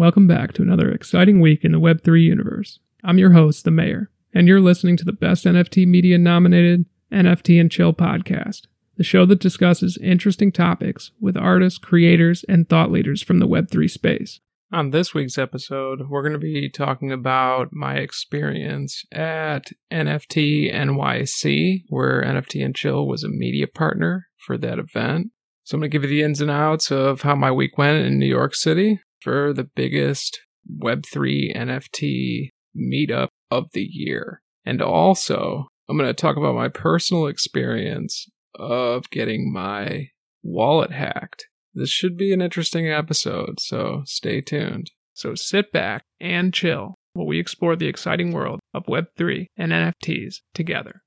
Welcome back to another exciting week in the Web3 universe. I'm your host, The Mayor, and you're listening to the Best NFT Media nominated NFT and Chill podcast, the show that discusses interesting topics with artists, creators, and thought leaders from the Web3 space. On this week's episode, we're going to be talking about my experience at NFT NYC, where NFT and Chill was a media partner for that event. So I'm going to give you the ins and outs of how my week went in New York City for the biggest Web3 NFT meetup of the year. And also, I'm going to talk about my personal experience of getting my wallet hacked this should be an interesting episode, so stay tuned. So sit back and chill while we explore the exciting world of Web3 and NFTs together.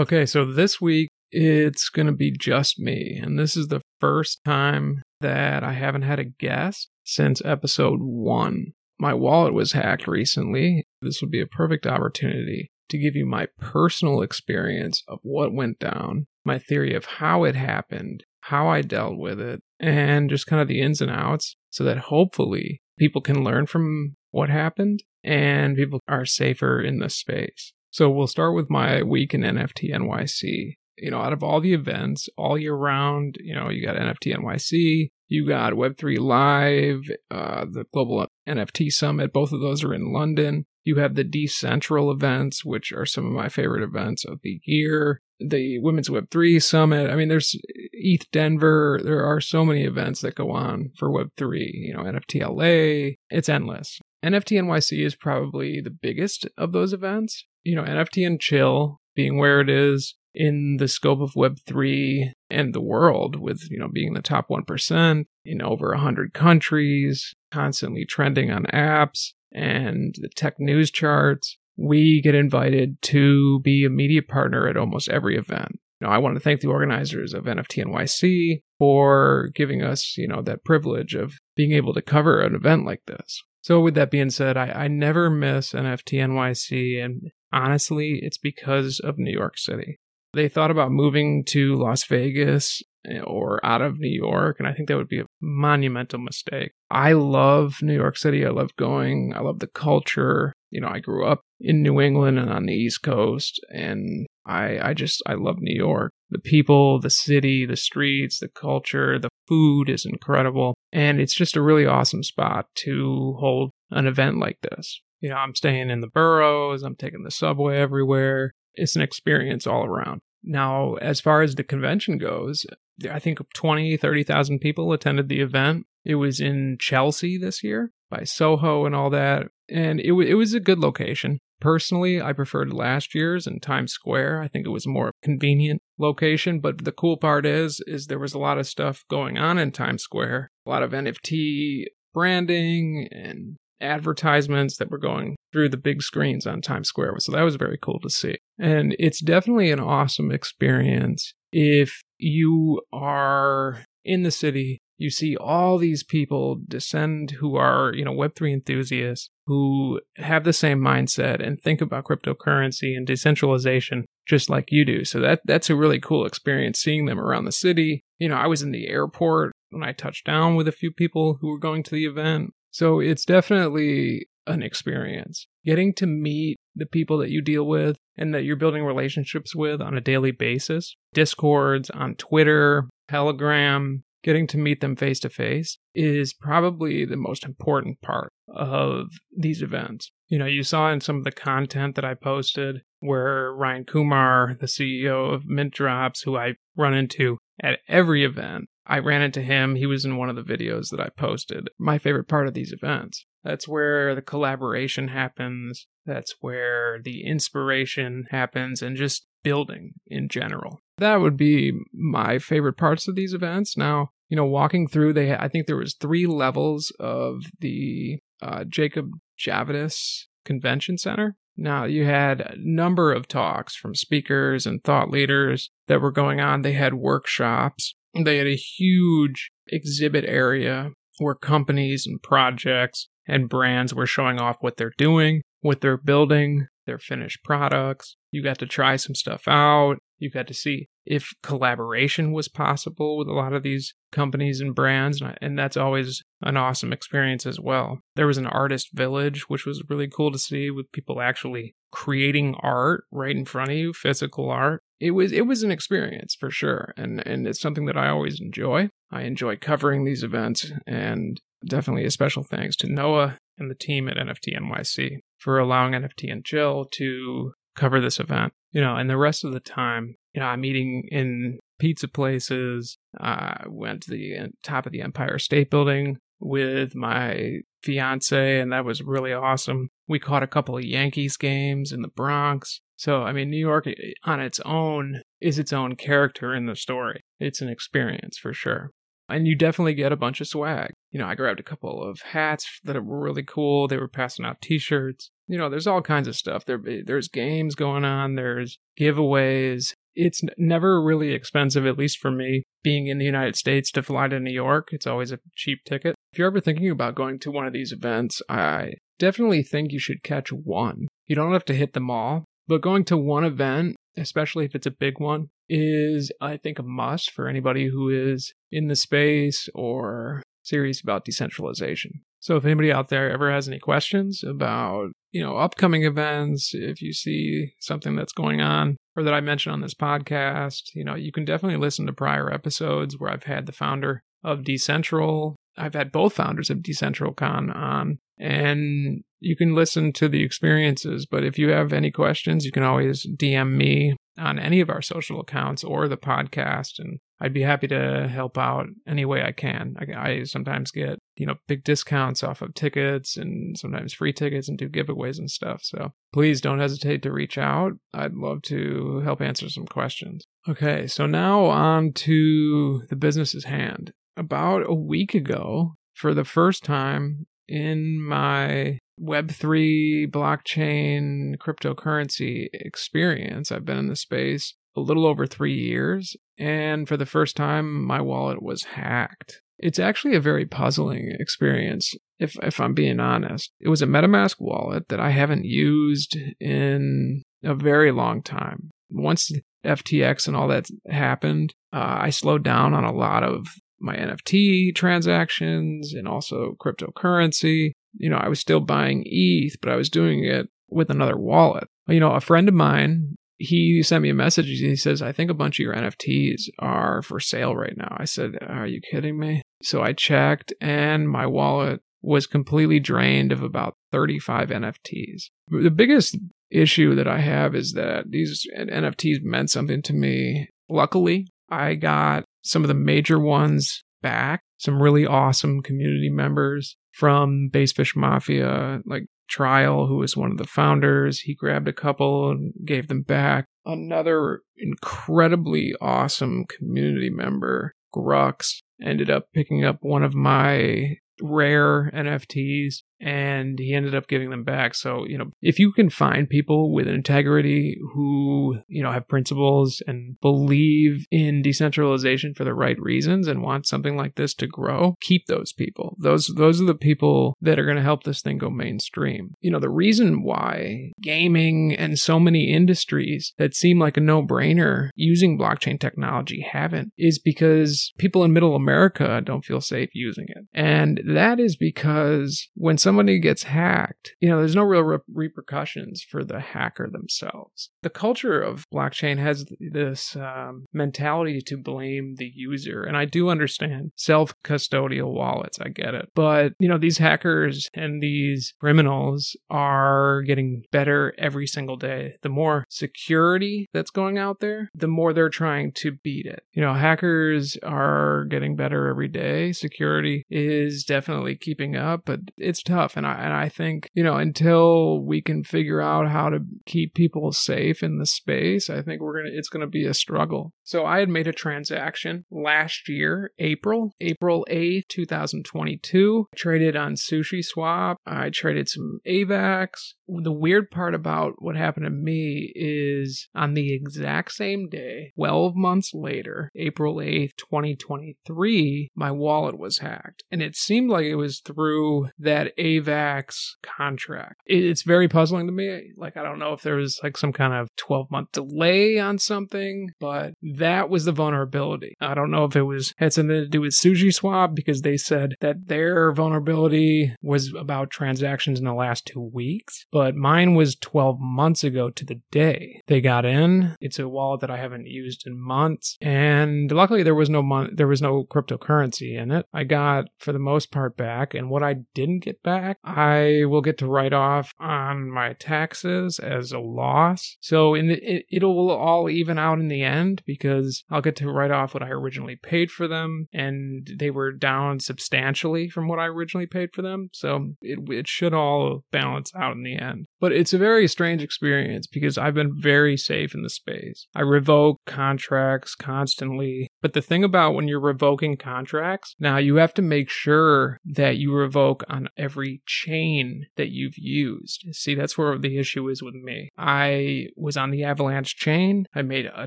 Okay, so this week it's going to be just me, and this is the first time that I haven't had a guest since episode one my wallet was hacked recently. This would be a perfect opportunity to give you my personal experience of what went down, my theory of how it happened, how I dealt with it, and just kind of the ins and outs so that hopefully people can learn from what happened and people are safer in the space. So we'll start with my week in NFT NYC. You know, out of all the events all year round, you know, you got NFT NYC, you got Web3 Live, uh, the Global NFT Summit. Both of those are in London. You have the Decentral events, which are some of my favorite events of the year. The Women's Web3 Summit. I mean, there's ETH Denver. There are so many events that go on for Web3. You know, NFT LA. It's endless. NFT NYC is probably the biggest of those events. You know, NFT and Chill being where it is in the scope of Web3 and the world, with, you know, being the top 1% in over 100 countries, constantly trending on apps and the tech news charts. We get invited to be a media partner at almost every event. I want to thank the organizers of NFT NYC for giving us, you know, that privilege of being able to cover an event like this. So with that being said, I, I never miss NFT NYC and honestly, it's because of New York City. They thought about moving to Las Vegas or out of New York, and I think that would be a monumental mistake. I love New York City. I love going. I love the culture. You know, I grew up in New England and on the East Coast, and I, I just, I love New York. The people, the city, the streets, the culture, the food is incredible. And it's just a really awesome spot to hold an event like this. You know, I'm staying in the boroughs, I'm taking the subway everywhere it's an experience all around. Now, as far as the convention goes, I think 20, 30,000 people attended the event. It was in Chelsea this year by Soho and all that. And it, w- it was a good location. Personally, I preferred last year's in Times Square. I think it was a more convenient location. But the cool part is, is there was a lot of stuff going on in Times Square. A lot of NFT branding and advertisements that were going through the big screens on Times Square. So that was very cool to see. And it's definitely an awesome experience if you are in the city you see all these people descend who are, you know, Web3 enthusiasts who have the same mindset and think about cryptocurrency and decentralization just like you do. So that that's a really cool experience seeing them around the city. You know, I was in the airport when I touched down with a few people who were going to the event. So it's definitely an experience. Getting to meet the people that you deal with and that you're building relationships with on a daily basis, Discords, on Twitter, Telegram, getting to meet them face to face is probably the most important part of these events. You know, you saw in some of the content that I posted where Ryan Kumar, the CEO of Mint Drops, who I run into at every event, I ran into him. He was in one of the videos that I posted. My favorite part of these events. That's where the collaboration happens. That's where the inspiration happens and just building in general. That would be my favorite parts of these events. Now, you know, walking through, they I think there was three levels of the uh, Jacob Javits Convention Center. Now, you had a number of talks from speakers and thought leaders that were going on. They had workshops they had a huge exhibit area where companies and projects and brands were showing off what they're doing, what they're building, their finished products. You got to try some stuff out. You got to see if collaboration was possible with a lot of these companies and brands. And that's always an awesome experience as well. There was an artist village, which was really cool to see with people actually creating art right in front of you, physical art. It was it was an experience for sure. And and it's something that I always enjoy. I enjoy covering these events and definitely a special thanks to Noah and the team at NFT NYC for allowing NFT and Chill to cover this event. You know, and the rest of the time, you know, I'm eating in pizza places. I went to the top of the Empire State Building with my fiance, and that was really awesome. We caught a couple of Yankees games in the Bronx. So, I mean, New York eh, on its own is its own character in the story. It's an experience for sure and you definitely get a bunch of swag. You know, I grabbed a couple of hats that were really cool. They were passing out T-shirts. You know, there's all kinds of stuff. There, eh, there's games going on. There's giveaways. It's never really expensive, at least for me. Being in the United States to fly to New York, it's always a cheap ticket. If you're ever thinking about going to one of these events, I definitely think you should catch one. You don't have to hit them all, but going to one event, especially if it's a big one, is, I think, a must for anybody who is in the space or serious about decentralization. So if anybody out there ever has any questions about, you know, upcoming events, if you see something that's going on or that I mentioned on this podcast, you know, you can definitely listen to prior episodes where I've had the founder of Decentral. I've had both founders of DecentralCon on and you can listen to the experiences. But if you have any questions, you can always DM me on any of our social accounts or the podcast and I'd be happy to help out any way I can. I, I, sometimes get, you know, big discounts off of tickets and sometimes free tickets and do giveaways and stuff. So please don't hesitate to reach out. I'd love to help answer some questions. Okay, so now on to the business's hand. About a week ago, for the first time in my Web3 blockchain cryptocurrency experience. I've been in the space a little over three years, and for the first time, my wallet was hacked. It's actually a very puzzling experience, if, if I'm being honest. It was a MetaMask wallet that I haven't used in a very long time. Once FTX and all that happened, uh, I slowed down on a lot of my NFT transactions and also cryptocurrency you know, I was still buying ETH, but I was doing it with another wallet. You know, a friend of mine, he sent me a message. And he says, I think a bunch of your NFTs are for sale right now. I said, Are you kidding me? So I checked, and my wallet was completely drained of about 35 NFTs. The biggest issue that I have is that these NFTs meant something to me. Luckily, I got some of the major ones back, some really awesome community members from Basefish Mafia, like Trial, who was one of the founders. He grabbed a couple and gave them back. Another incredibly awesome community member, Grux, ended up picking up one of my rare NFTs and he ended up giving them back. So, you know, if you can find people with integrity who, you know, have principles and believe in decentralization for the right reasons and want something like this to grow, keep those people. Those those are the people that are going to help this thing go mainstream. You know, the reason why gaming and so many industries that seem like a no-brainer using blockchain technology haven't is because people in middle America don't feel safe using it. And that is because when some somebody gets hacked, you know, there's no real re- repercussions for the hacker themselves. The culture of blockchain has this um, mentality to blame the user. And I do understand self custodial wallets. I get it. But, you know, these hackers and these criminals are getting better every single day. The more security that's going out there, the more they're trying to beat it. You know, hackers are getting better every day. Security is definitely keeping up, but it's tough tough. And I, and I think, you know, until we can figure out how to keep people safe in the space, I think we're going to, it's going to be a struggle. So I had made a transaction last year, April, April 8th, 2022. I traded on Sushi Swap. I traded some AVAX. The weird part about what happened to me is on the exact same day, 12 months later, April 8th, 2023, my wallet was hacked. And it seemed like it was through that AVAX contract. It's very puzzling to me. Like, I don't know if there was like some kind of 12 month delay on something, but that was the vulnerability. I don't know if it was had something to do with Suji SushiSwap because they said that their vulnerability was about transactions in the last two weeks, but mine was 12 months ago to the day they got in. It's a wallet that I haven't used in months, and luckily there was no mon- there was no cryptocurrency in it. I got for the most part back, and what I didn't get back, I will get to write off on my taxes as a loss. So in the, it, it'll all even out in the end because I'll get to write off what I originally paid for them, and they were down substantially from what I originally paid for them. So it it should all balance out in the end. But it's a very strange experience because I've been very safe in the space. I revoke contracts constantly. But the thing about when you're revoking contracts, now you have to make sure that you revoke on every chain that you've used. See, that's where the issue is with me. I was on the Avalanche chain. I made a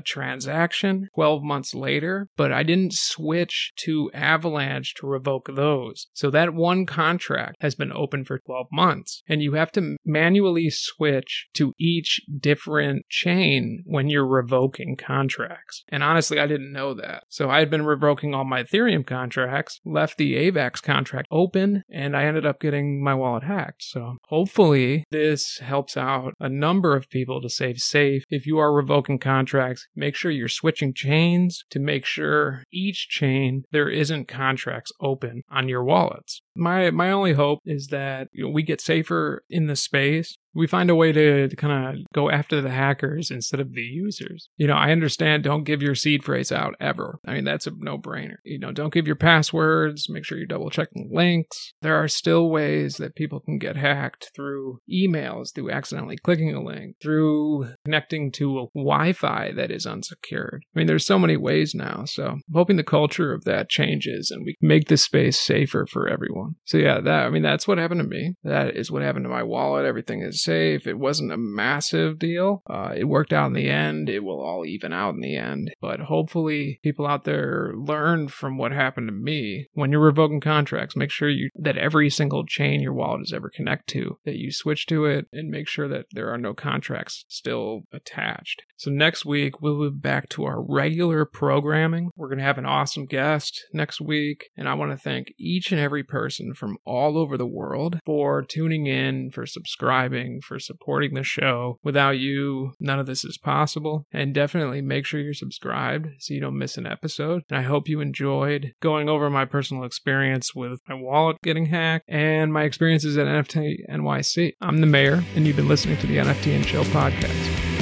transaction 12 months later, but I didn't switch to Avalanche to revoke those. So that one contract has been open for 12 months and you have to manually switch to each different chain when you're revoking contracts. And honestly, I didn't know that. So I had been revoking all my Ethereum contracts, left the AVAX contract open, and I ended up getting my wallet hacked. So hopefully this helps out a number of people to save safe. If you are revoking contracts, make sure you're switching chains to make sure each chain there isn't contracts open on your wallets. My my only hope is that you know, we get safer in the space we find a way to, to kind of go after the hackers instead of the users. You know, I understand don't give your seed phrase out ever. I mean, that's a no brainer. You know, don't give your passwords, make sure you're double checking links. There are still ways that people can get hacked through emails, through accidentally clicking a link, through connecting to a Wi Fi that is unsecured. I mean, there's so many ways now. So I'm hoping the culture of that changes and we make this space safer for everyone. So yeah, that, I mean, that's what happened to me. That is what happened to my wallet. Everything is safe. It wasn't a massive deal. Uh, it worked out in the end. It will all even out in the end. But hopefully, people out there learn from what happened to me. When you're revoking contracts, make sure you that every single chain your wallet is ever connect to, that you switch to it, and make sure that there are no contracts still attached. So next week we'll be back to our regular programming. We're gonna have an awesome guest next week, and I want to thank each and every person from all over the world for tuning in, for subscribing for supporting the show. Without you, none of this is possible. And definitely make sure you're subscribed so you don't miss an episode. And I hope you enjoyed going over my personal experience with my wallet getting hacked and my experiences at NFT NYC. I'm the mayor, and you've been listening to the NFT and Chill podcast.